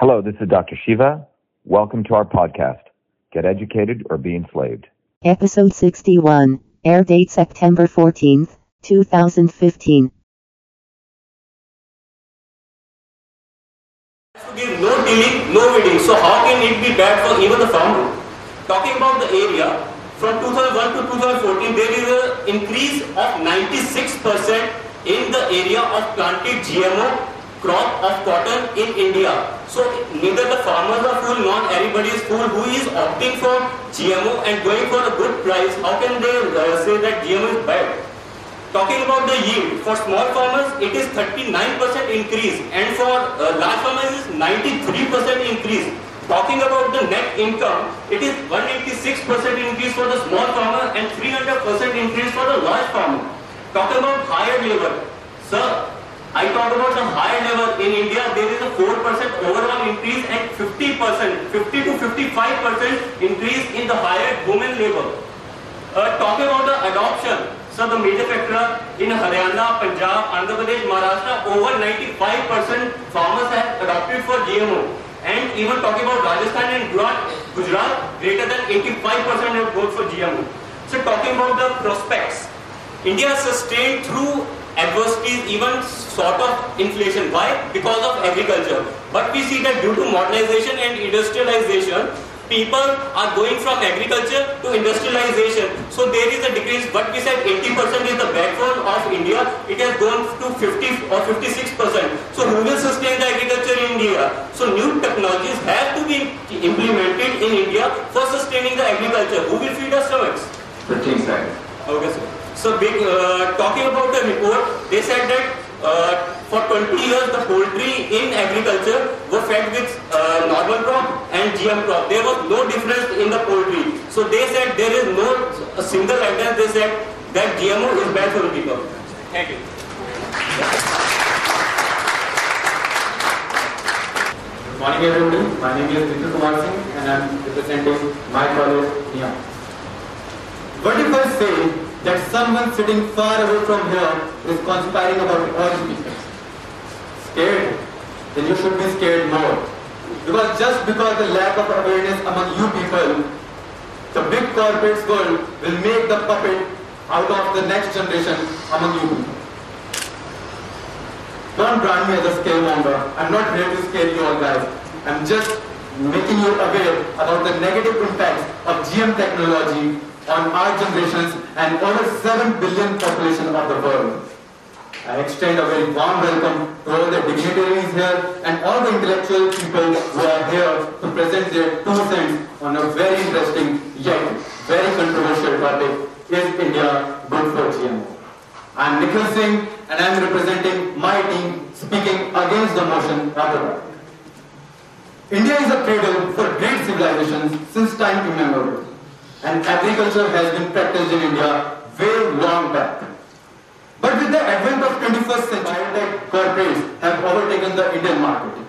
Hello, this is Dr. Shiva. Welcome to our podcast, Get Educated or Be Enslaved. Episode 61, air date September 14th, 2015. give no tilling, no weeding. So how can it be bad for even the farmer? Talking about the area, from 2001 to 2014, there is an increase of 96% in the area of planted GMO crop of cotton in India. So neither the farmers are fool nor anybody is fool who is opting for GMO and going for a good price. How can they uh, say that GMO is bad? Talking about the yield, for small farmers it is 39% increase and for uh, large farmers it is 93% increase. Talking about the net income, it is 186% increase for the small farmer and 300% increase for the large farmer. Talking about higher labor, sir, I talk about the higher level in India, there is a 4% overall increase and 50%, 50 to 55% increase in the higher women labor. Uh, talking about the adoption, so the major factor in Haryana, Punjab, Andhra Pradesh, Maharashtra, over 95% farmers have adopted for GMO. And even talking about Rajasthan and Gujarat, Gujarat greater than 85% have gone for GMO. So talking about the prospects, India sustained through adversities, even sort of inflation. Why? Because of agriculture. But we see that due to modernization and industrialization, people are going from agriculture to industrialization. So there is a decrease. What we said 80% is the backbone of India. It has gone to 50 or 56%. So who will sustain the agriculture in India? So new technologies have to be implemented in India for sustaining the agriculture. Who will feed our stomachs? The side. Okay, sir. So, big, uh, talking about the report, they said that uh, for 20 years the poultry in agriculture were fed with uh, normal crop and GM crop. There was no difference in the poultry. So they said there is no a single evidence. They said that GMO is bad for the people. Thank you. Good morning everybody. My name is Nikhil Kumar Singh and I am representing my college, NIA. What if I say that someone sitting far away from here is conspiring about all people? Scared? Then you should be scared more. Because just because the lack of awareness among you people, the big corporates world will make the puppet out of the next generation among you people. Don't brand me as a scaremonger. I'm not here to scare you all guys. I'm just making you aware about the negative impacts of GM technology on our generations and over 7 billion population of the world. I extend a very warm welcome to all the dignitaries here and all the intellectual people who are here to present their two cents on a very interesting yet very controversial topic, is India good for GMO? I'm Nikhil Singh and I'm representing my team speaking against the motion otherwise. India is a cradle for great civilizations since time immemorial and agriculture has been practiced in India way long back. But with the advent of 21st century, biotech corporates have overtaken the Indian market.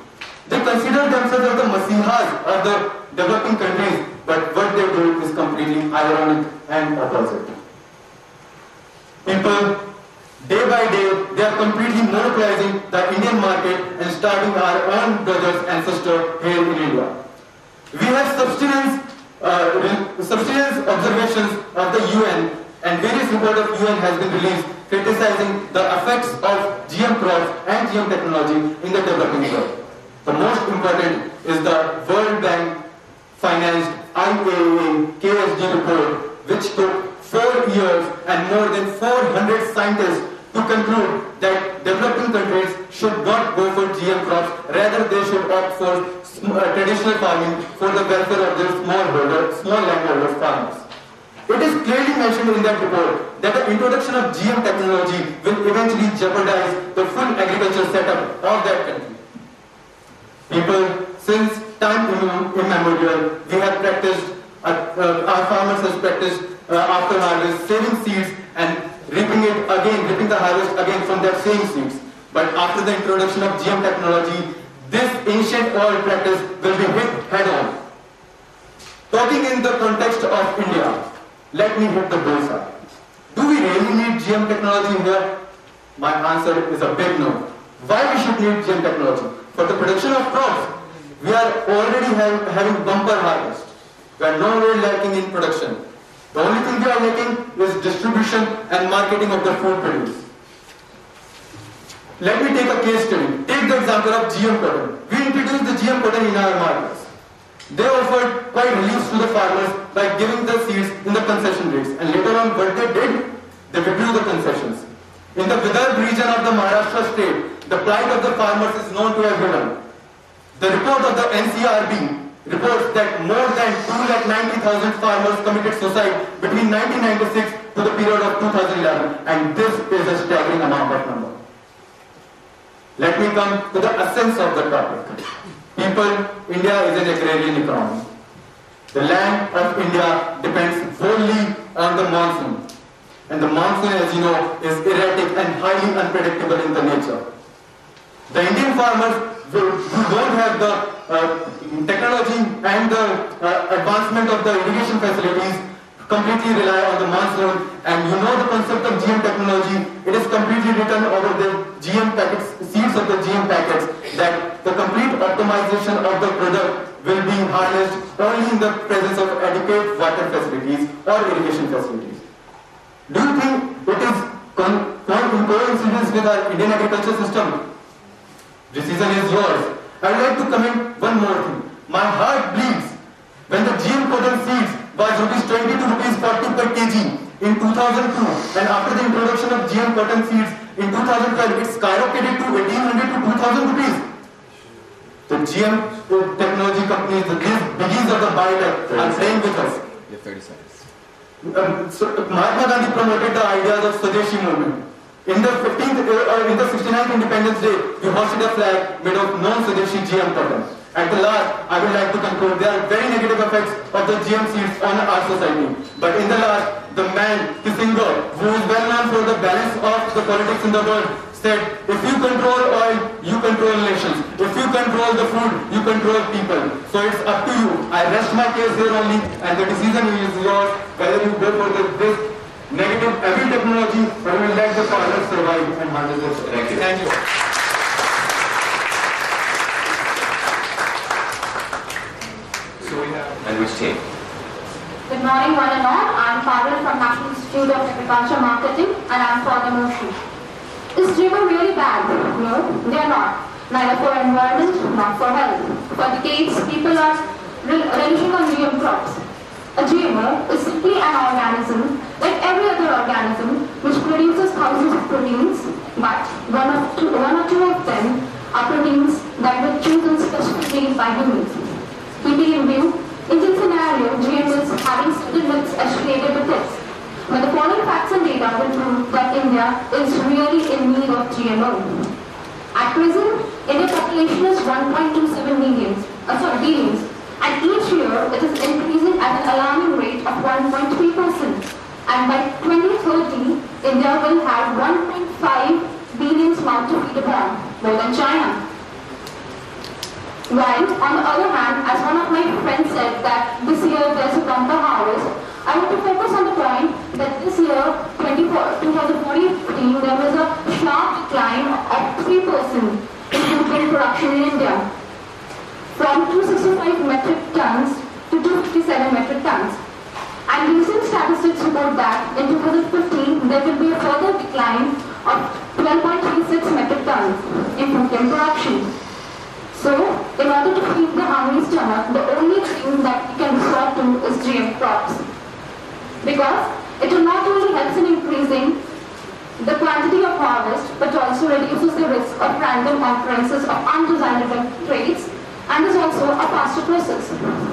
They consider themselves as the masihas of the developing countries, but what they do is completely ironic and opposite. People, day by day, they are completely monopolizing the Indian market and starting our own brothers and sisters here in India. We have substance uh, substantial observations of the UN and various reports of UN has been released criticizing the effects of GM crops and GM technology in the developing world. The most important is the World Bank financed IAASTD report which took four years and more than 400 scientists to conclude that developing countries should not go for GM crops, rather they should opt for uh, traditional farming for the welfare of their smallholder, small landholder farmers. It is clearly mentioned in that report that the introduction of GM technology will eventually jeopardize the full agriculture setup of that country. People, since time immemorial, we have practiced, uh, uh, our farmers have practiced uh, after harvest saving seeds and reaping it again, reaping the harvest again from that same seeds. But after the introduction of GM technology, this ancient old practice will be hit head on. Talking in the context of India, let me hit the bullseye. Do we really need GM technology here? My answer is a big no. Why we should need GM technology? For the production of crops, we are already have, having bumper harvest. We are nowhere lacking in production. The only thing they are lacking is distribution and marketing of their food produced. Let me take a case study. Take the example of GM cotton. We introduced the GM cotton in our markets. They offered quite relief to the farmers by giving the seeds in the concession rates. And later on, what they did, they withdrew the concessions. In the Vidarbh region of the Maharashtra state, the plight of the farmers is known to everyone. The report of the NCRB reports that more than 2,90,000 farmers committed suicide between 1996 to the period of 2011 and this is a staggering amount of number. Let me come to the essence of the topic. People, India is an agrarian economy. The land of India depends wholly on the monsoon. And the monsoon, as you know, is erratic and highly unpredictable in the nature. The Indian farmers who don't have the technology and the uh, advancement of the irrigation facilities completely rely on the monsoon and you know the concept of GM technology, it is completely written over the GM packets, seeds of the GM packets that the complete optimization of the product will be harnessed only in the presence of adequate water facilities or irrigation facilities. Do you think it is con- in coincidence with our Indian agriculture system Decision is yours. I would like to comment one more thing. My heart bleeds when the GM cotton seeds was rupees 20 to rupees 40 per kg in 2002 and after the introduction of GM cotton seeds in 2012 it skyrocketed to 1800 to 2000 rupees. The GM technology companies, the biggies of the biotech are playing with us. You have 30 seconds. Um, so Mahatma Gandhi promoted the ideas of Swadeshi movement. In the 15th, uh, in the 69th Independence Day, we hoisted a flag made of non-Swadeshi GM cotton. At the last, I would like to conclude, there are very negative effects of the GM seeds on our society. But in the last, the man, Kissinger, who is well known for the balance of the politics in the world, said, if you control oil, you control nations. If you control the food, you control people. So it's up to you. I rest my case here only, and the decision is yours, whether you go for this negative every technology, we will let the farmers survive and handle. Thank you. Thank you. So we have and which team? Good morning, one and all. I'm Parul from National Institute of Agriculture Marketing, and I'm for the motion. Is GMO really bad? No, they are not. Neither for environment, not for health. For decades, people are rel- relishing on GM crops. A GMO is simply an organism, like every other organism, which produces thousands of proteins, but one, of two, one or two of them are proteins that were chosen specifically by humans. Keeping in view, in this scenario, GM is having certain myths associated with it. But the following facts and data will prove that India is really in need of GMO. At present, India's population is 1.27 millions, uh, sorry, billions, and each year it is increasing at an alarming rate of 1.3%. And by 2030, India will have 1.5 billion mouths to feed upon, more than China. While, on the other hand, as one of my friends said that this year there's a bumper harvest, I want to focus on the point that this year, 2014, there was a sharp decline of 3% in food production in India, from 265 metric tons to 257 metric tons. And recent statistics report that in 2015 there will be a further decline of 12.36 metric tons in food production. So, in order to feed the hungry stomach, the only thing that we can resort to is GM crops. Because it will not only help in increasing the quantity of harvest, but also reduces the risk of random occurrences of undesirable traits and is also a faster process.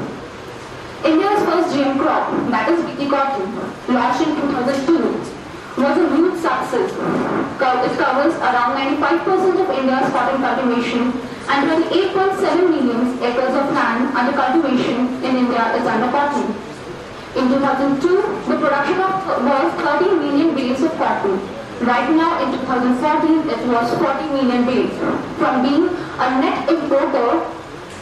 India's first GM crop, that is BT cotton, launched in 2002, was a huge success. It covers around 95% of India's cotton cultivation and 28.7 million acres of land under cultivation in India is under cotton. In 2002, the production of was 30 million bales of cotton. Right now, in 2014, it was 40 million bales. From being a net importer,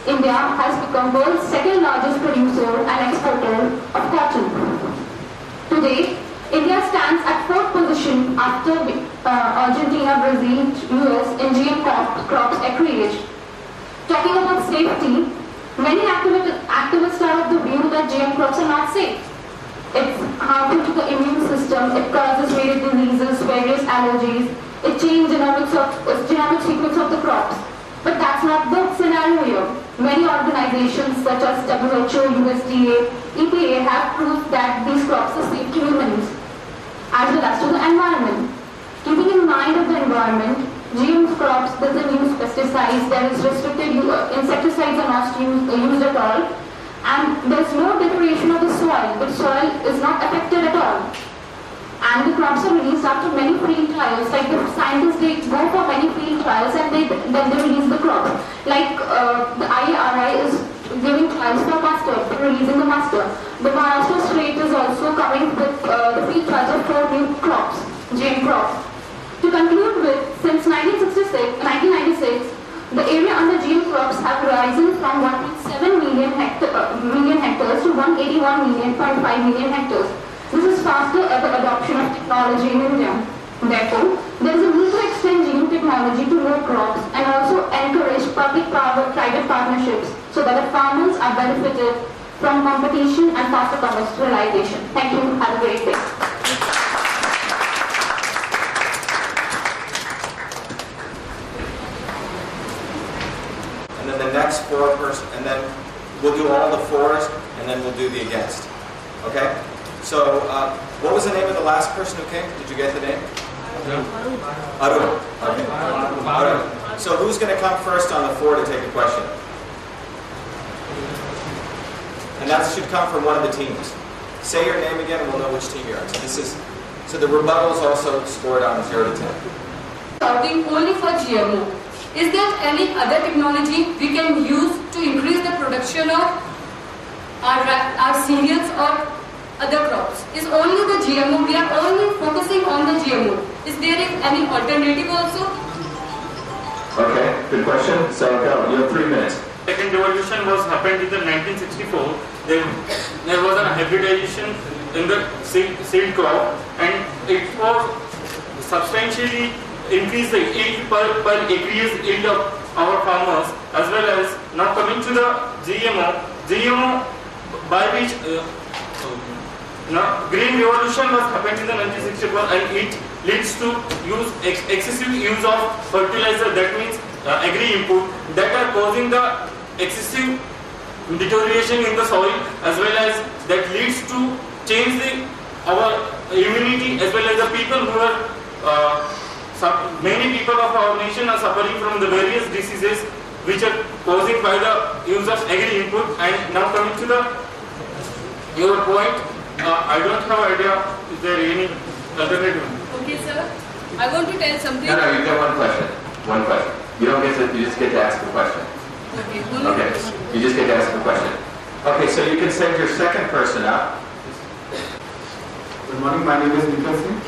India has become world's second largest producer and exporter of cotton. Today, India stands at fourth position after uh, Argentina, Brazil, US in GM crop, crops acreage. Talking about safety, Many activists, are of the view that GM crops are not safe. It's harmful to the immune system, it causes various diseases, various allergies, it changes genomics of, genomic sequence of the crops. But that's not the scenario here. Many organizations such as WHO, USDA, EPA have proved that these crops are safe to humans as well as to the environment. Keeping in mind of the environment, GM crops doesn't use pesticides, there is restricted, uh, insecticides are not used, uh, used at all, and there is no degradation of the soil, the soil is not affected at all. And the crops are released after many field trials, like the scientists they go for many field trials and they, then they release the crop. Like uh, the IRI is giving trials for mustard, for releasing the mustard. The Maharashtra state is also coming with uh, the trials of four new crops, GM crops. To conclude with, since 1966, 1996, the area under GM crops have risen from 1.7 million, hecta- uh, million hectares to 181 million, 0.5 million hectares. This is faster ever adoption of technology in India. Therefore, there is a need to extend technology to more crops encourage public-private partnerships so that the farmers are benefited from competition and faster commercialization. Thank you. Have a great day. and then the next four person, and then we'll do all the fours, and then we'll do the against. Okay? So, uh, what was the name of the last person who came? Did you get the name? Arun. Okay. Arun. So, who's going to come first on the floor to take a question? And that should come from one of the teams. Say your name again, and we'll know which team you're on. So this is. So the rebuttal is also scored on zero to ten. Scouting only for GMO. Is there any other technology we can use to increase the production of our, our cereals or other crops? Is only the GMO, we are only focusing on the GMO. Is there any alternative also? Okay, good question. So go. You have three minutes. Second revolution was happened in the 1964. Then there was an hybridization in the seed, crop, and it was substantially increased the yield per, per acreage yield of our farmers, as well as now coming to the GMO. GMO by which uh, now, green revolution was happened in the 1964 and it leads to use ex excessive use of fertilizer that means uh, agri input that are causing the excessive deterioration in the soil as well as that leads to change the our immunity as well as the people who are uh, many people of our nation are suffering from the various diseases which are causing by the use of agri input and now coming to the your point, uh, I don't have idea. Is there any alternative? Okay, sir. I want to tell something. No, no, you get one question. One question. You don't get to, you just get to ask a question. Okay, Okay, you just get to ask a question. Okay, so you can send your second person up. Good morning, my name is Nikhil Singh.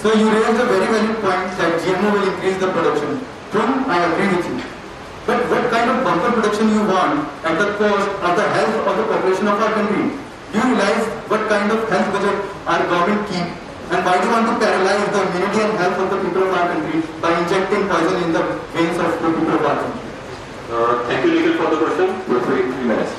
So you raised a very valid point that GMO will increase the production. True, I agree with you. But what kind of bumper production you want at the cost of the health of the population of our country? Do you realize what kind of health budget our government keep? And why do you want to paralyze the immunity and health of the people of our country by injecting poison in the veins of the people of our country? Uh, thank you, Nikhil, for the question. Your three, three minutes.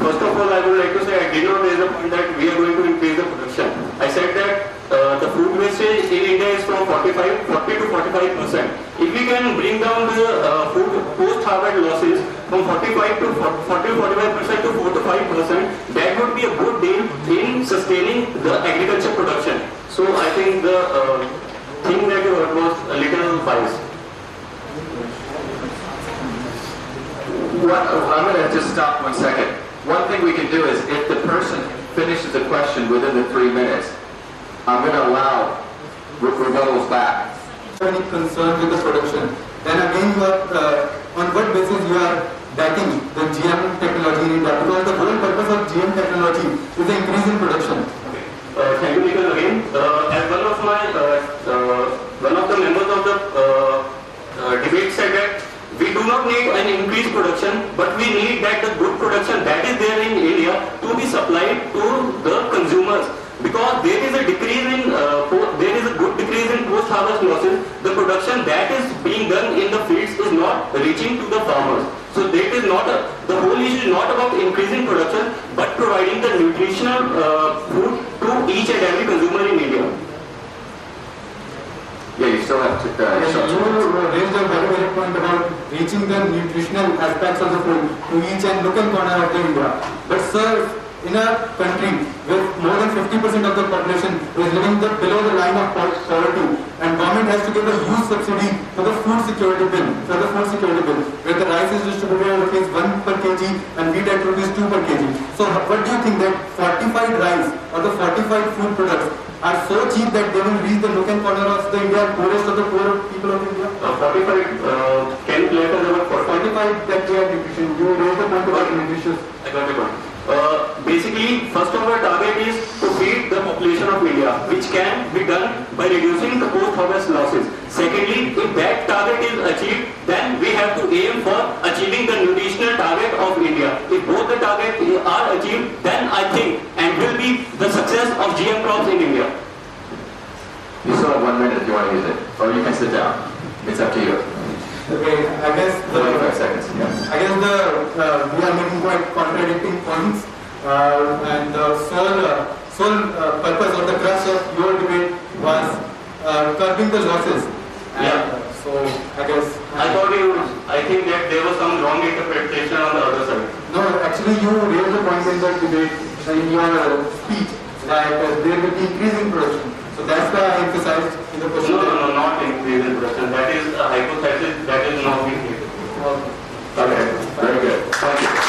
First of all, I would like to say I did not raise the point that we are going to increase the production. I said that uh, the food wastage in India is from 45, 40 to 45 percent. If we can bring down the uh, food post-harvest losses from 45 to 40 to 45 percent to 4 to 5 percent, that would be a good deal in sustaining the agriculture production. So I think the uh, thing that you heard was a little biased. What, I'm going to just stop one second. One thing we can do is if the person finishes the question within the three minutes, I'm going to allow re- rebuttals back. any concern with the production, then again you are, uh, on what basis you are backing the GM technology in India? Because the whole purpose of GM technology is the increase in production. Uh, thank you, Nikhil, again. Uh, as one of my, uh, uh, one of the members of the uh, uh, debate said that we do not need an increased production, but we need that the good production that is there in India to be supplied to the consumers. Because there is a decrease in, uh, there is a good decrease in post-harvest losses. The production that is being done in the fields is not reaching to the farmers. So that is not a, the whole issue. is not about increasing production, but providing the nutritional uh, food to each and every consumer in India. Yeah, you still have to, uh, Yes, you you to- raised a very valid point about reaching the nutritional aspects of the food to each and nook and corner of the India. But sir, in a country with more than 50% of the population is living the, below the line of poverty and government has to give a huge subsidy for the food security bill, for the food security bill, where the rice is distributed at rupees 1 per kg and wheat at rupees 2 per kg. So what do you think that fortified rice or the fortified food products are so cheap that they will reach the nook and corner of the India, poorest of the poor people of India? Uh, 45, uh, can you clarify the word For 45 that we have nutrition, you raised the point about nutritious. I got your point. Uh, basically, first of all, target is to feed the population of India, which can be done by reducing the post-harvest losses. Secondly, if that target is achieved, then we have to aim for achieving the nutritional target of India. If both the targets are achieved, then I think and will be the success of GM crops in India. You still have one minute if you want to use it, or you can sit down. It's up to you. Okay, I guess the, 45 seconds, yeah. I guess the, uh, we are making quite contradicting points, uh, and the sole, uh, sole uh, purpose or the crux of your debate was uh, curbing the losses. And, Yeah. uh, so I guess. I thought you, I think that there was some wrong interpretation on the other side. No, actually you raised the point in the debate, in your uh, speech, that uh, there will be increasing production. So that's why I emphasized in the question. No, no, no, not increase in Brussels. That is a hypothesis that is not being capable. Okay. Very good. Thank you.